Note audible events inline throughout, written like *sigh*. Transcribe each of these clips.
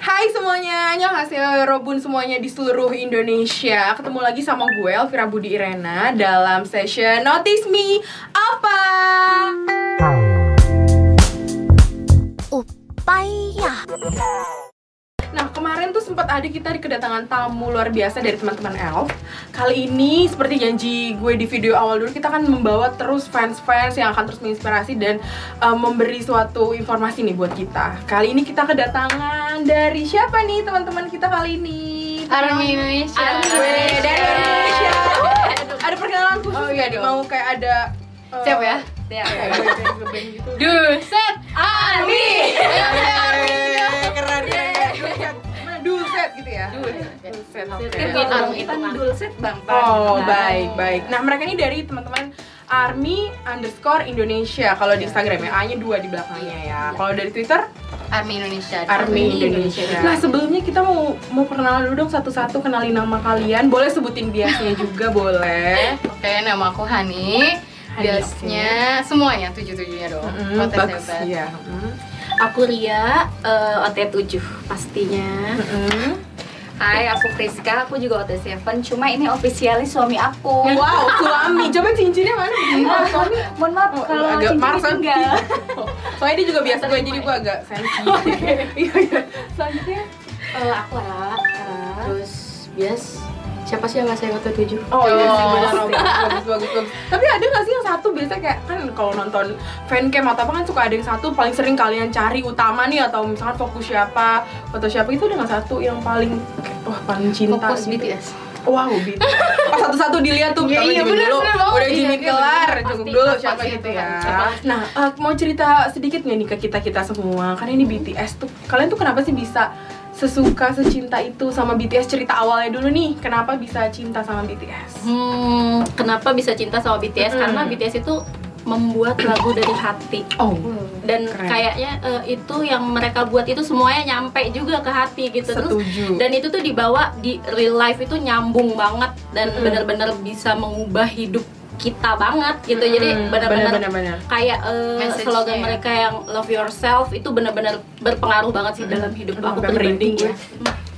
Hai semuanya, annyeonghaseyo Robun semuanya di seluruh Indonesia Ketemu lagi sama gue Elvira Budi Irena dalam session Notice Me Apa? Upaya. Sempat ada kita di kedatangan tamu luar biasa dari teman-teman Elf Kali ini seperti janji gue di video awal dulu Kita akan membawa terus fans-fans yang akan terus menginspirasi Dan uh, memberi suatu informasi nih buat kita Kali ini kita kedatangan dari siapa nih teman-teman kita kali ini? Army Indonesia. Army dari Indonesia Ada perkenalan khusus Oh, iya dong. Mau kayak ada uh, Siap ya? kayak band- band gitu. Duset Army. keren ya Hitung, kita hitungan. dulcet bang oh baik baik nah mereka ini dari teman-teman Army underscore Indonesia kalau di Instagram ya A-nya dua di belakangnya ya kalau dari Twitter Army Indonesia. Army Indonesia. Nah sebelumnya kita mau mau perkenalan dulu dong satu-satu kenalin nama kalian. Boleh sebutin biasanya juga boleh. Oke, nama aku Hani. Hani, Biasnya semuanya tujuh tujuhnya dong. Mm, Kotes bagus ya. Mm, aku Ria eh, OT7 pastinya mm. Hai aku Friska aku juga OT7 cuma ini officially suami aku *laughs* Wow suami. Coba cincinnya mana? Oh, suami. mohon maaf Oh, kalau agak cincin marah tinggal *laughs* Soalnya dia juga biasa gue jadi gue agak sensi. *laughs* Iya iya. Selanjutnya. Eh, aku Ra Ra. terus bias siapa sih yang nggak saya OT7 Oh iya sih Oh. benar bagus, bagus bagus bagus. Tapi ada nggak sih yang satu biasa kayak kan kalau nonton fancam atau apa kan suka ada yang satu paling sering kalian cari utama nih atau misalkan fokus siapa foto siapa itu ada nggak satu yang paling wah paling cinta Fokus gitu? BTS. Wow, BTS. Pas satu-satu dilihat tuh, Iya, pertama iya, bener, dulu, bener udah Iya, Jimin iya, kelar, bener. cukup dulu pasti siapa itu gitu kan. ya. Siapa? Nah, eh, mau cerita sedikit nggak nih ke kita kita semua? Karena ini BTS tuh, kalian tuh kenapa sih bisa sesuka secinta itu sama BTS? Cerita awalnya dulu nih, kenapa bisa cinta sama BTS? Hmm, kenapa bisa cinta sama BTS? Mm-mm. Karena BTS itu membuat lagu dari hati Oh, dan Keren. kayaknya eh, itu yang mereka buat itu semuanya nyampe juga ke hati gitu terus setuju. dan itu tuh dibawa di real life itu nyambung banget dan Mm-mm. benar-benar bisa mengubah hidup kita banget gitu jadi Hmm, benar-benar benar-benar. kayak eh, Message-nya slogan ya. mereka yang love yourself itu benar-benar berpengaruh banget sih dalam hidup Aduh, aku pribadi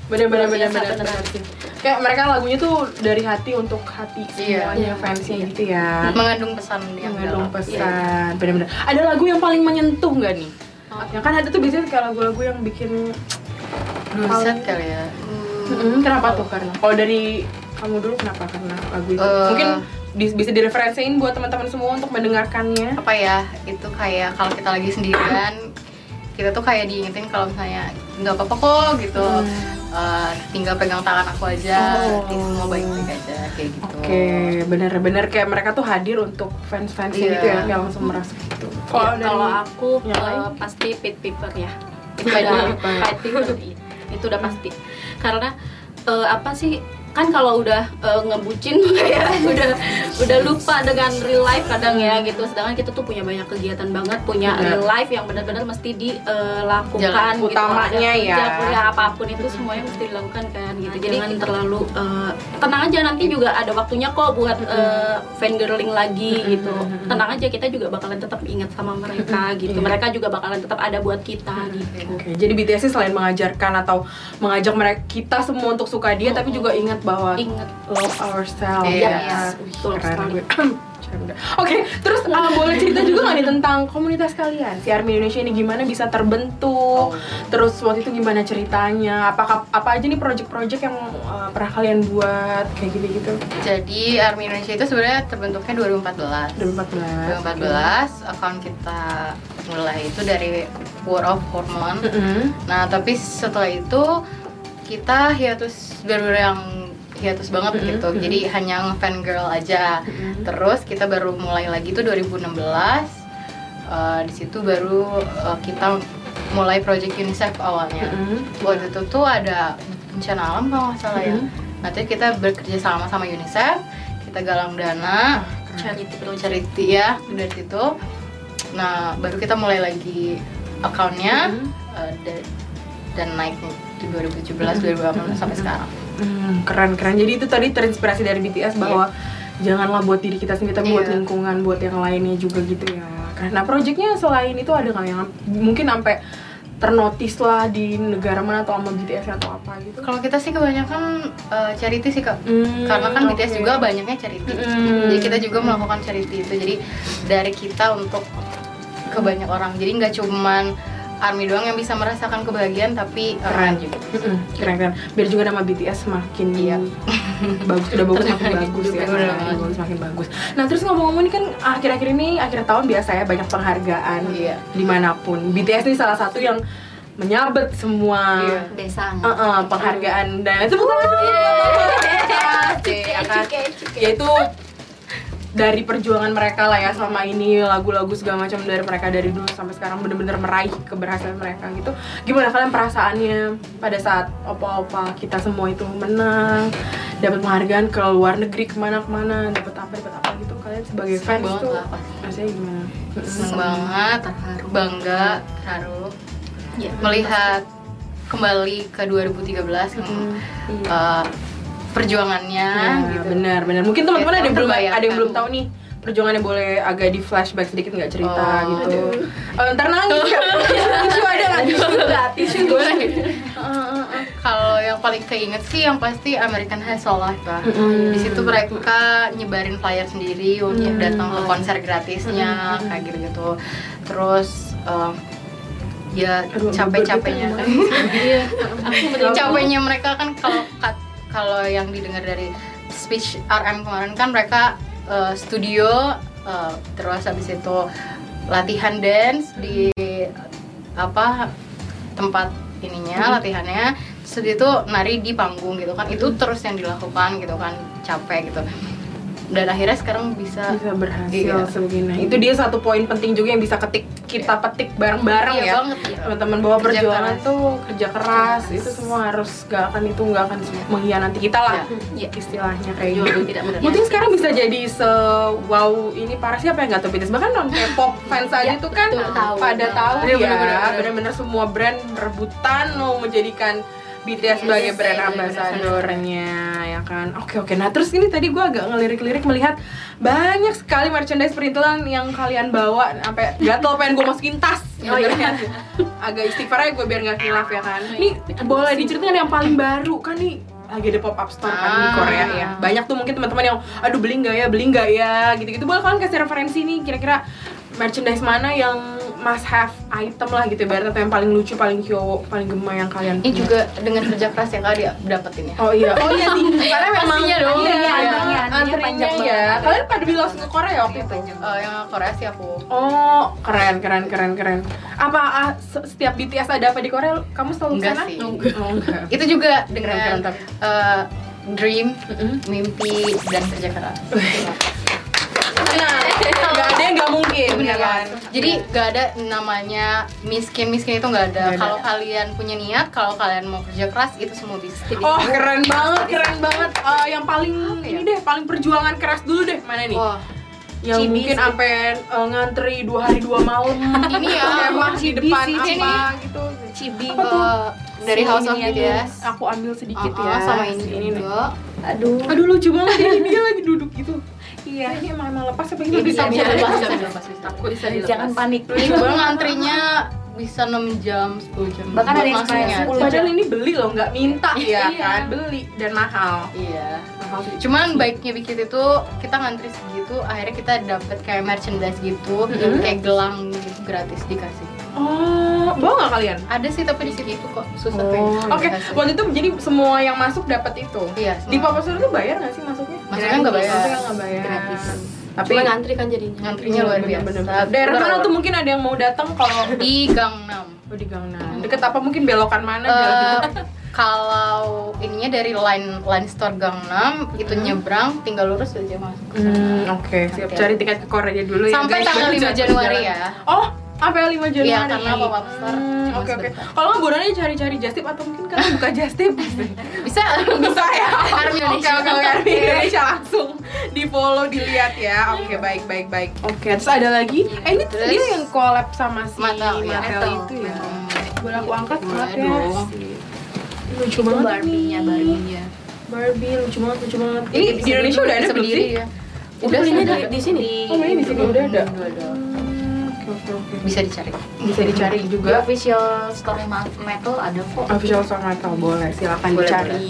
bener-bener bener. bener sih. Kayak mereka lagunya tuh dari hati untuk hati Iya. semuanya fansnya gitu ya. Mengandung pesan yang mengandung dalam. pesan bener-bener ada lagu yang paling menyentuh nggak nih Oh. ya kan ada tuh biasanya kayak lagu-lagu yang bikin Duset kali ya. Mm, kenapa tuh karena kalau dari kamu dulu kenapa karena lagu itu Eh. mungkin di- bisa direferensiin buat teman-teman semua untuk mendengarkannya Apa ya? Itu kayak kalau kita lagi sendirian kita tuh kayak diingetin kalau misalnya nggak apa-apa kok gitu. Eh, tinggal pegang tangan aku aja, Oh. semua baik-baik aja kayak gitu. Oke, bener-bener kayak mereka tuh hadir untuk fans-fans Iya. gitu ya, yang langsung merasa gitu. Ya, dari- kalau aku yang eh, lain? pasti Pit Piper ya itu Pit udah Piper. Pit Piper iya. itu udah pasti karena eh, apa sih kan kalau udah eh, ngebucin *laughs* kayak udah udah lupa dengan real life kadang ya gitu sedangkan kita tuh punya banyak kegiatan banget punya Benar. real life yang benar-benar mesti dilakukan Jalan gitu utamanya Ada ya. kerja, kuliah apa pun itu semuanya mesti dilakukan kan gitu. jadi jangan terlalu eh, tenang aja nanti juga ada waktunya kok buat eh, fangirling lagi gitu. Tenang aja kita juga bakalan tetap ingat sama mereka gitu. Iya. mereka juga bakalan tetap ada buat kita gitu. Oke, jadi BTS selain mengajarkan atau mengajak mereka kita semua untuk suka dia, tapi juga ingat bahwa ingat. love ourselves. Iya. ya. Yes, betul sekali. *clears throat* Oke, terus uh, boleh cerita juga nggak nih tentang komunitas kalian? Si Army Indonesia ini gimana bisa terbentuk? Terus waktu itu gimana ceritanya? Apakah apa aja nih project-project yang uh, pernah kalian buat kayak gitu-gitu? Jadi Army Indonesia itu sebenarnya terbentuknya 2014. 2014. 2014 akun kita mulai itu dari War of Hormone. Mm-mm. Nah, tapi setelah itu kita hiatus bener-bener yang hiatus banget Mm-mm, gitu. Jadi hanya ngefan girl aja. Mm-mm. Terus kita baru mulai lagi tuh 2016. Eh, di situ baru eh, kita mulai project UNICEF awalnya. Mm-mm. Waktu itu tuh ada bencana alam kalau nggak salah ya. Mm-mm. Nanti kita bekerja sama sama UNICEF, kita galang dana, charity project charity ya dari situ. Nah baru kita mulai lagi akunnya Mm-mm. eh, da- dan naik di 2017, 2018 sampai sekarang. Hmm, keren keren. Jadi itu tadi terinspirasi dari BTS bahwa janganlah buat diri kita sendiri, tapi buat Iya. lingkungan, buat yang lainnya juga gitu ya. Keren. Nah, projectnya selain itu ada nggak yang mungkin sampai ternotis lah di negara mana atau sama BTS atau apa gitu? Kalau kita sih kebanyakan uh, charity sih kak, Hmm, karena kan BTS oke. juga banyaknya charity. Hmm. Jadi kita juga melakukan charity itu. Jadi dari kita untuk ke banyak orang. Jadi nggak cuman Army doang yang bisa merasakan kebahagiaan, tapi Keren. orang juga. Keren keren. Biar juga nama BTS semakin Iya. *laughs* bagus, udah bagus makin Terkenal. *laughs* bagus ya, Udah semakin bagus. bagus makin bagus. Nah terus ngomong-ngomong ini kan akhir-akhir ini akhir tahun biasa ya banyak penghargaan Iya. di mana pun. BTS ini salah satu yang menyabet semua Iya. Besang. uh-uh, penghargaan dan itu bukan ya kan? yaitu dari perjuangan mereka lah ya selama ini lagu-lagu segala macam dari mereka dari dulu sampai sekarang bener-bener meraih keberhasilan mereka gitu. Gimana kalian perasaannya pada saat opa-opa kita semua itu menang dapat penghargaan ke luar negeri ke mana-kemana dapat apa dapat apa gitu? Kalian sebagai fans banget tuh rasanya gimana? Seneng banget, terharu. bangga, terharu. Ya, melihat kembali ke 2013 yang Hmm, iya. Uh, perjuangannya Ya, gitu. benar benar mungkin teman-teman ada yang belum ada yang belum tahu nih perjuangannya boleh agak di flashback sedikit nggak cerita Oh, gitu Eh, ntar nangis ya tisu ada nggak tisu nggak tisu Boleh. Kalau yang paling keinget sih yang pasti American Hustle lah. Di situ mereka nyebarin flyer sendiri untuk Mm. datang ke konser gratisnya kayak gitu-gitu. Terus um, ya capek-capeknya kan. Iya. Capeknya mereka kan kalau kat- kalau yang didengar dari speech RM kemarin kan mereka uh, studio uh, terus habis itu latihan dance di apa tempat ininya latihannya. Terus habis itu nari di panggung gitu kan. Itu terus yang dilakukan gitu kan. Capek gitu dan akhirnya sekarang bisa bisa berhasil Iya. sebegini itu dia satu poin penting juga yang bisa ketik kita petik bareng-bareng Iya ya banget, iya. teman-teman bahwa Kerja perjuangan keras. tuh kerja keras itu semua harus gak akan itu gak akan mengkhianati kita lah Iya. istilahnya kayak gitu tidak mungkin sekarang bisa jadi se wow ini para siapa yang nggak tahu BTS bahkan non K-pop fans aja Ya, tuh kan betul, tahu. pada tahu Iya, ya bener-bener, bener. bener-bener semua brand rebutan mau menjadikan BTS sebagai Yes, brand bener-bener. ambassadornya ya kan? Oke oke. Nah terus ini tadi gue agak ngelirik-lirik melihat banyak sekali merchandise perintilan yang kalian bawa sampai gatel pengen gue masukin tas Oh, iya. agak istighfar aja gue biar nggak hilaf ya kan? Ini boleh diceritain yang paling baru kan nih? Lagi ada pop up store kan di Ah. Korea ya. Banyak tuh mungkin teman-teman yang aduh beli nggak ya? Beli nggak ya? Gitu-gitu. Boleh kalian kasih referensi nih kira-kira merchandise mana yang must have item lah gitu ibaratnya atau yang paling lucu paling kyo paling gemar yang kalian ini punya. juga dengan kerja keras ya kak dia dapetin ya Oh iya, *laughs* oh iya sih. *laughs* Karena memang Pastinya dong. Iya, Iya, antrinya, antrinya antrinya panjang ya. banget. Kalian pada beli langsung ke Korea waktu itu? Eh, yang Korea sih aku Oh, keren, keren, keren, keren. Apa ah, se- setiap BTS ada apa di Korea? Kamu selalu Enggak ke sana? sih. Oh, enggak. *laughs* itu juga dengan keren, tapi. eh, dream mimpi dan kerja keras Nah, nggak ada yang nggak mungkin, ya kan? jadi gak ada namanya miskin miskin itu nggak ada kalau kalian punya niat kalau kalian mau kerja keras itu semua bisa Oh, keren banget, keren banget. Eh, yang paling ya? ini deh, paling perjuangan keras dulu deh. Mana nih? Wah, yang Cibis. mungkin sampai eh, ngantri dua hari dua malam. *laughs* Ini ya, Emang di depan sih, apa ini. gitu. Cibi Apa tuh? eh, dari Si House of ini. BTS Aku ambil sedikit Uh-uh, ya. sama ini, Si nih. juga Aduh. Aduh lucu banget ya, dia lagi duduk gitu. Iya. Ini emang emang lepas apa Ini gitu? bisa bisa dilepas, dilepas. bisa dilepas, bisa. Takut bisa Jangan dilepas. panik. Lucu banget ngantrinya bisa 6 jam, 10 jam Bahkan ada yang sampai nyari. 10 Padahal ini beli loh, nggak minta ya Iya. kan? Beli dan mahal. Iya. Mahal sih. Cuman baiknya bikin itu kita ngantri segitu, akhirnya kita dapet kayak merchandise gitu, Mhm. kayak gelang gitu gratis dikasih. Oh, bawa nggak kalian? Ada sih tapi di situ kok susah Oh. Oke, dikasih. waktu itu jadi semua yang masuk dapat itu. Iya, Di semua. Papa Sur itu bayar nggak sih masuknya? Masuknya nggak bayar. Masuknya nggak bayar. Gratis. Tapi Cuma ngantri kan jadinya. Ngantrinya luar Bener, biasa. bener, bener. Daerah Ular- mana tuh mungkin ada yang mau datang kalau *laughs* Di Gangnam. Oh di Gangnam. Deket apa mungkin belokan mana? Jalan- *laughs* kalau ininya dari line line store Gangnam itu nyebrang tinggal lurus aja masuk. ke sana. Hmm, oke. Siap Oke. cari tiket ke Korea dulu ya. Sampai guys. tanggal Baru 5 jatuh Januari ya. Oh, sampai 5 Januari. Iya, karena store Hmm, cuma Oke oke. Kalau nggak bodohnya cari-cari Justip atau mungkin kalian buka Justip. Bisa Bisa ya. *laughs* Army Indonesia. oke oke. Army Indonesia langsung di follow dilihat ya. Oke baik baik baik. Oke terus ada lagi. Eh ini Terus- dia yang collab sama si Mattel, ya. Itu ya. Hmm. Boleh aku angkat maaf ya. Lucu banget Barbie-nya, ini. Barbie-nya. Barbie lucu banget lucu banget. Ini Ini di Indonesia udah ada belum sih? ya. Udah udah di, di sini. Oh, belinya di sini udah ada. Udah ada. Hmm, bisa dicari. Bisa dicari Di juga official store metal ada kok. official song metal boleh. Silakan Boleh, dicari.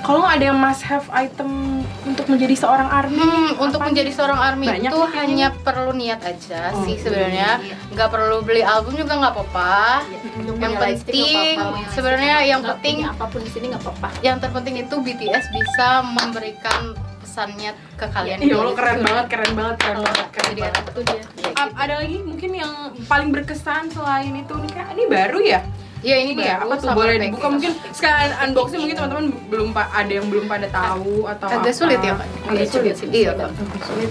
kalau ada yang must have item untuk menjadi seorang army Hmm, untuk menjadi seorang army Banyak itu hanya perlu niat aja Oh, sih iya. sebenarnya. nggak perlu beli album juga nggak apa-apa. Yang penting sebenarnya yang penting apa pun di sini nggak apa-apa. yang terpenting itu BTS bisa memberikan pesannya ke kalian Iya, lo keren banget, keren banget, keren banget, keren jadi banget. Itu dia. A- ada lagi mungkin yang paling berkesan selain itu nih kak? Ini baru ya? Iya ini ya baru apa tuh? boleh dibuka mungkin sekalian unboxing mungkin teman-teman belum ada yang belum pada tahu atau agak sulit ya kak? Agak sulit. sih iya. Agak sulit.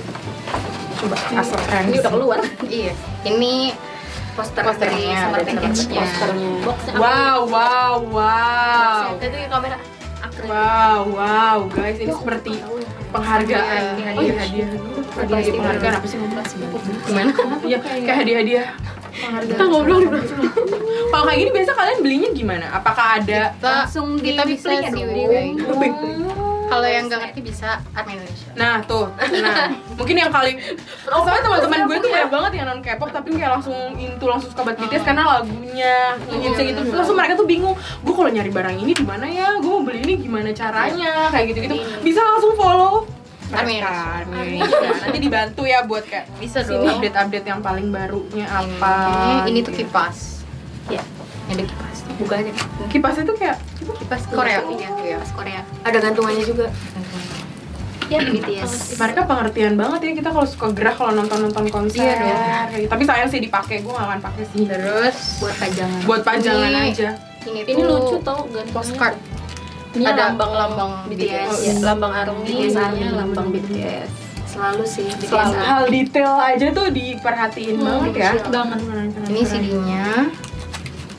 Coba asal Ini udah keluar. iya. Ini Poster Posternya, dari posternya. Apa? Wow wow wow? Jadi kamera. Wow wow guys ini seperti penghargaan Iya. hadiah. hadiah hadiah. Penghargaan. Apa sih? Ngobrol sih. Gimana? Ya kayak hadiah hadiah. Kita ngobrol di belakang. kalau kayak gini biasa kalian belinya gimana? Apakah ada kita Langsung di kita bisa ya di *laughs* kalau yang nggak ngerti bisa Army Indonesia. Nah tuh, nah mungkin yang kali *laughs* soalnya teman-teman gue tuh banyak banget yang non K-pop tapi kayak langsung into langsung suka banget BTS karena lagunya ngehitsnya gitu. terus langsung mereka tuh bingung gue kalau nyari barang ini di mana ya? Gue ini gimana caranya kayak gitu gitu bisa langsung follow Army mereka, Army Indonesia. nanti dibantu ya buat kayak bisa dong update-update yang paling barunya apa ini, ini tuh gitu. kipas Ya, ini kipas buka aja. kipas itu kayak kipas Korea Iya, iya Pas Korea. Ada gantungannya juga. Ya BTS. mereka pengertian banget ya kita kalau suka gerah kalau nonton nonton konser Iya dong. Gitu. tapi sayang sih dipakai gue gak akan pakai sih terus buat pajangan. buat pajangan Ini- aja ini ini lucu tau gantungnya. postcard Ini Ada lambang lambang BTS, BTS. ya, lambang army, BTS Army. lambang BTS. Selalu sih BTS. Selalu hal detail aja tuh diperhatiin Hmm, banget ya. banget. ini CD-nya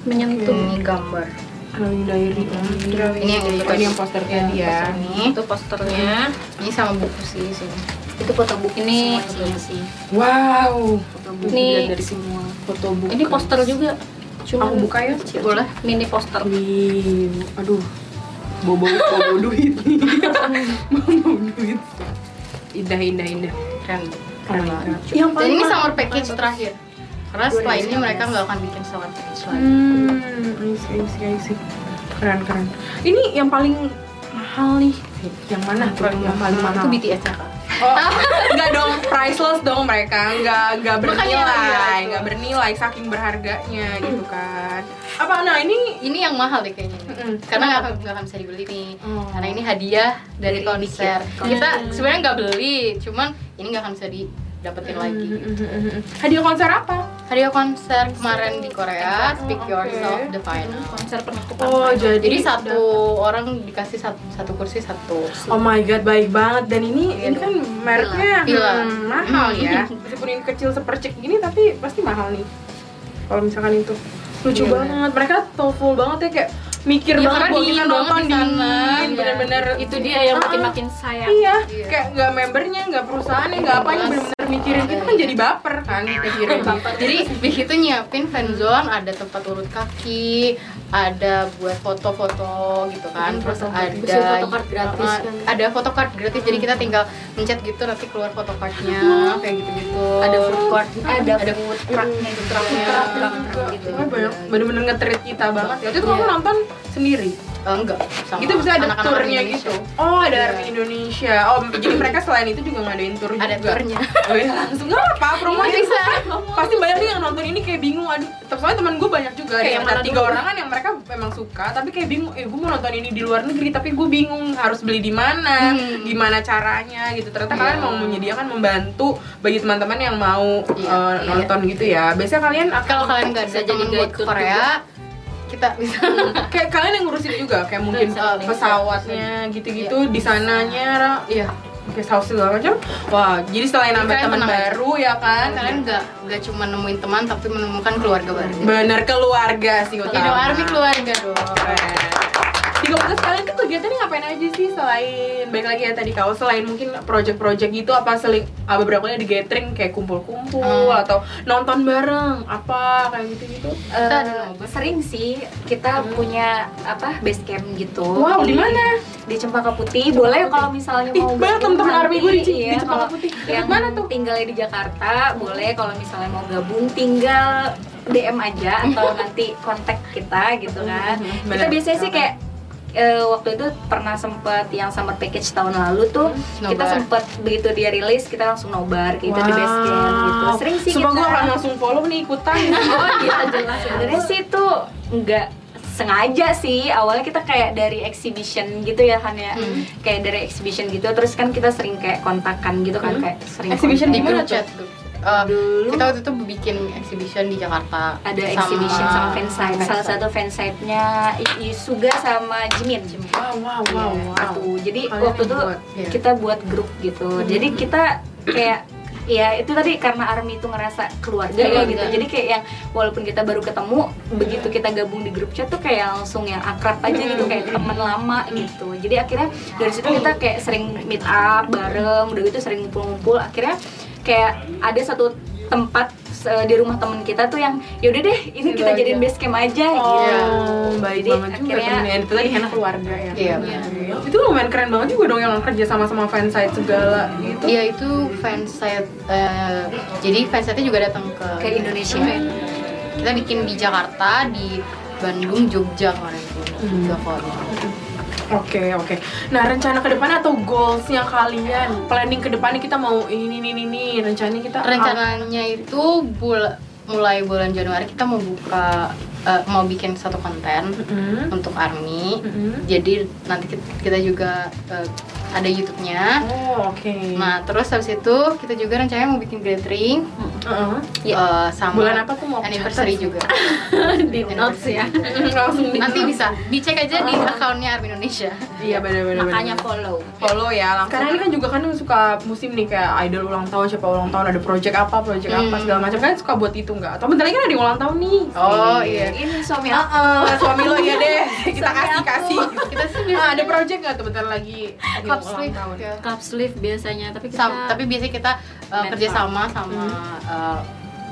menyentuh. ini gambar Drawing diary. Ini yang Oh, ini yang posternya dia. ini Itu posternya. ini sama buku sih sini Itu foto buku Ini- sih. Wow. Foto buku. Ini Ini dari semua foto buku. ini poster juga. Cuma Aku buka ya. boleh mini poster. Wih, aduh. Bobo bobo duit nih. *laughs* bobo duit. Indah indah indah. keren Keren banget. Yang dan ini summer package terakhir karena setelah ini 2019. mereka nggak akan bikin summer package lagi Hmm, I see, I see, I see. Keren keren. Ini yang paling mahal nih. Yang mana tuh yang paling mahal? itu BTS ya kak Oh, *laughs* enggak dong, priceless dong mereka, enggak enggak Makanya bernilai, iya, enggak bernilai saking berharganya gitu kan. Apa nah ini ini yang mahal deh kayaknya ini. Mm-mm. karena nggak akan bisa dibeli nih Oh. karena ini hadiah dari Dari konser Indie kita Hmm. sebenarnya nggak beli cuman ini nggak akan bisa didapetin lagi hadiah konser apa? hadiah konser kemarin di Korea Speak oke. Yourself the final Konser penutupan. Oh, jadi jadi satu orang dikasih satu, satu kursi satu Oh my god, baik banget dan ini Iya ini kan mereknya hmm, mahal Hmm. ya. Meskipun ini kecil sepercik gini tapi pasti mahal nih. Kalau misalkan itu lucu Iya, banget. Mereka thoughtful banget ya kayak mikir Iya, banget dingin nonton di sana. dingin, Iya. bener-bener itu dia yang Ah, makin makin sayang. Iya, Iya. kayak nggak membernya, nggak perusahaannya, nggak apanya, Jelas. bener-bener mikirin kita kan jadi baper kan mikirin. jadi di situ nyiapin fan zone ada tempat urut kaki ada buat foto-foto gitu kan Hmm, terus foto-foto. ada Bisa photocard gratis uh, kan. ada photocard gratis jadi kita tinggal mencet gitu nanti keluar photocardnya kayak gitu-gitu Ada food court, ada, ada food trucknya gitu trucknya gitu Wah, banyak bener-bener nge-treat kita banget ya. Itu kamu Iya. nonton sendiri? Eh, enggak sama Gitu bisa ada turnya gitu. Oh, ada Iya. Army Indonesia. Oh, jadi *clears throat* mereka selain itu juga ngadain tur juga. ada turnya Oh iya, langsung nggak apa, promo aja Bisa. Pasti banyak nih yang nonton ini kayak bingung. Aduh, soalnya teman gue banyak juga. Kayak yang ada tiga dulu? orangan yang mereka memang suka, tapi kayak bingung. Eh, gue mau nonton ini di luar negeri, tapi gue bingung harus beli di mana, Hmm. gimana caranya gitu. Ternyata Iya. kalian mau menyediakan membantu bagi teman-teman yang mau Iya, eh, iya. nonton gitu ya. Biasanya kalian kalau kalian nggak Bisa jadi buat guide ke Korea kita bisa. *laughs* Kayak kalian yang ngurusin juga kayak mungkin eh, pesawatnya gitu-gitu Iya, di sananya iya. Kayak saus segala macam. Wah jadi selain nambah teman baru ya kan? Kalian nggak nggak cuma nemuin teman tapi menemukan keluarga baru. Bener keluarga sih utama. army keluarga dong komunitas kalian tuh kegiatannya ngapain aja sih selain baik lagi ya tadi kau selain mungkin project-project gitu apa seling ah, beberapa kali di gathering kayak kumpul-kumpul Hmm. atau nonton bareng apa kayak gitu-gitu. Kita nobar. sering sih kita punya apa base camp gitu. Wow, di mana? Di Cempaka Putih. Boleh kalau misalnya Ih, mau banyak temen-temen army gue di, di iya, Cempaka Putih. yang mana tuh? tinggalnya di Jakarta boleh kalau misalnya mau gabung tinggal DM aja atau *laughs* nanti kontak kita gitu kan. Mhm, Kita bener. biasanya sih kayak eh, waktu itu pernah sempet yang summer package tahun lalu tuh kita sempet begitu dia rilis kita langsung nobar gitu di base camp gitu sering sih Sumpah kita gue akan langsung follow nih ikutan. *laughs* oh iya jelas sebenarnya sih itu nggak sengaja sih awalnya kita kayak dari exhibition gitu ya kan ya Hmm. kayak dari exhibition gitu terus kan kita sering kayak kontakan gitu kan Hmm. kayak sering Exhibition di. Gimana grup chat grup. Eh, Dulu kita waktu itu bikin exhibition di Jakarta ada exhibition sama fansite salah satu fansite-nya Isuga sama Jimin Wow, wow, wow, Iya, wow. satu. Jadi Kalian waktu itu buat, iya. kita buat grup gitu. Jadi kita kayak ya itu tadi karena Army itu ngerasa keluarga ya Keluarga. gitu. Jadi kayak yang walaupun kita baru ketemu, begitu kita gabung di grup chat tuh kayak langsung yang akrab aja gitu kayak teman lama gitu. Jadi akhirnya dari situ kita kayak sering meet up bareng, udah gitu sering ngumpul-ngumpul. Akhirnya kayak ada satu tempat eh, di rumah temen kita tuh yang yaudah deh ini kita Gitu jadiin base camp aja Oh, gitu. baik Jadi banget juga akhirnya- temennya. Itu tadi enak keluarga ya. Iya, Iya. Itu lumayan keren banget juga dong yang kerja sama sama fansite segala gitu. Iya itu fansite eh, jadi fansite juga datang ke Ke Indonesia. Kita bikin di Jakarta, di Bandung, Jogja kemarin itu. Hmm. Tiga kali. Oke oke. Nah rencana ke depan atau goalsnya kalian? Planning ke depannya kita mau ini ini ini, ini. rencananya kita Rencananya itu bul mulai bulan Januari kita mau buka eh, mau bikin satu konten Mm-mm. untuk army. Mm-mm. Jadi nanti kita- juga eh, ada YouTube-nya. Oh oke. Nah, terus habis itu kita juga rencananya mau bikin gathering Heeh. eh, sama Bulan apa tuh mau anniversary juga. *laughs* di notes ya *laughs* langsung di Nanti bisa dicek aja di akunnya Army Indonesia. Iya benar benar. makanya follow follow ya langsung. Karena ini kan juga kan suka musim nih kayak idol ulang tahun siapa ulang tahun ada project apa project apa Hmm. segala macam kan suka buat itu nggak? Atau bentar lagi kan ada ulang tahun nih. Oh iya. Ini suami Ah, aku. ah, suami lo ya deh *laughs* kita kasih aku. kasih. Kita sih Ah, biasanya ada project nggak tuh bentar lagi ulang sleeve. ya. cup sleeve biasanya tapi kita tapi biasanya kita uh, kerja sama sama uh,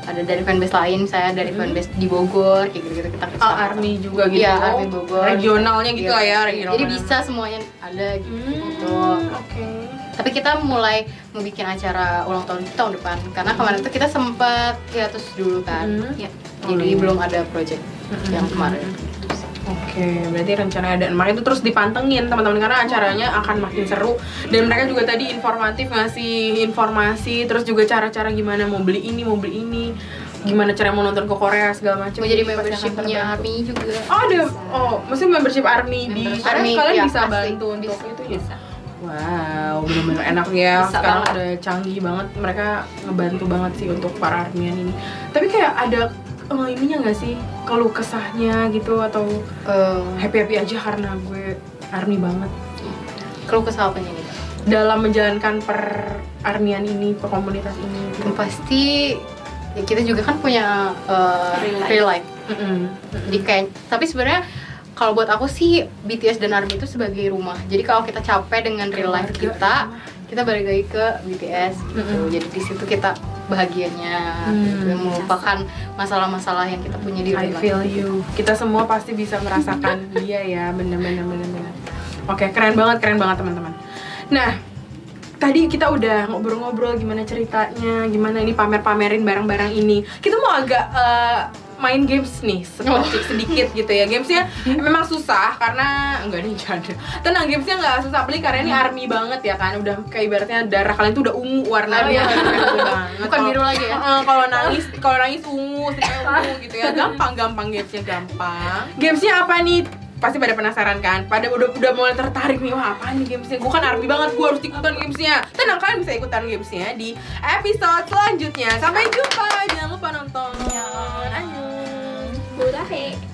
ada dari fanbase lain, saya dari fanbase di Bogor, kayak gitu-gitu kita kerja Oh, sama. army juga gitu. Iya, Army Bogor. Regionalnya gitu Iya. lah ya, regional. Jadi bisa semuanya ada gitu. Hmm, Oke. Tapi kita mulai mau bikin acara ulang tahun tahun depan karena kemarin tuh kita sempat hiatus dulu kan. Hmm. Ya, Oh, jadi iya. belum ada project Hmm. yang kemarin. Oke, berarti rencananya ada. Makanya itu terus dipantengin teman-teman karena acaranya akan makin seru dan mereka juga tadi informatif ngasih informasi, terus juga cara-cara gimana mau beli ini, mau beli ini, gimana cara mau nonton ke Korea segala macam. Mau jadi membershipnya. Army juga. Oh, ada. Oh, maksudnya membership Army di Membership Korea Army, kalian iya, bisa pasti. bantu untuk Bisa, itu ya. bisa. Wow, bener-bener enak ya. Bisa Sekarang banget. udah canggih banget, mereka ngebantu banget sih untuk para armian ini. Tapi kayak ada eh, ininya nggak sih keluh kesahnya gitu atau Eh, happy happy aja karena gue army banget keluh kesah apanya nih? dalam menjalankan per armian ini per komunitas ini gitu. Pasti ya kita juga kan punya uh, Real life. real life. Mm-mm. Jadi kayak tapi sebenarnya kalau buat aku sih BTS dan ARMY itu sebagai rumah. Jadi kalau kita capek dengan real life kita, kita balik lagi ke BTS gitu. Mm-mm. Jadi di situ kita bahagianya. Hmm. gitu, melupakan masalah-masalah yang kita punya di I real life. feel you. Kita semua pasti bisa merasakan *laughs* dia ya bener-bener bener-bener. Oke keren banget keren banget teman-teman. Nah tadi kita udah ngobrol-ngobrol gimana ceritanya gimana ini pamer-pamerin barang-barang ini. Kita mau agak eh, main games nih sedikit sedikit gitu ya. Gamesnya *laughs* memang susah karena enggak nih ada tenang gamesnya nggak susah beli karena ini army banget ya kan. Udah kayak ibaratnya darah kalian tuh udah ungu warnanya. Oh, iya. *laughs* Bukan biru lagi ya? Kalau nangis kalau nangis ungu *laughs* ungu gitu ya. Gampang gampang gamesnya gampang. Gamesnya apa nih pasti pada penasaran kan? Pada udah udah mulai tertarik nih wah apa nih gamesnya? Gue kan army banget gue harus ikutan gamesnya. Tenang kalian bisa ikutan gamesnya di episode selanjutnya. Sampai jumpa jangan lupa nonton. Annyeong. udah he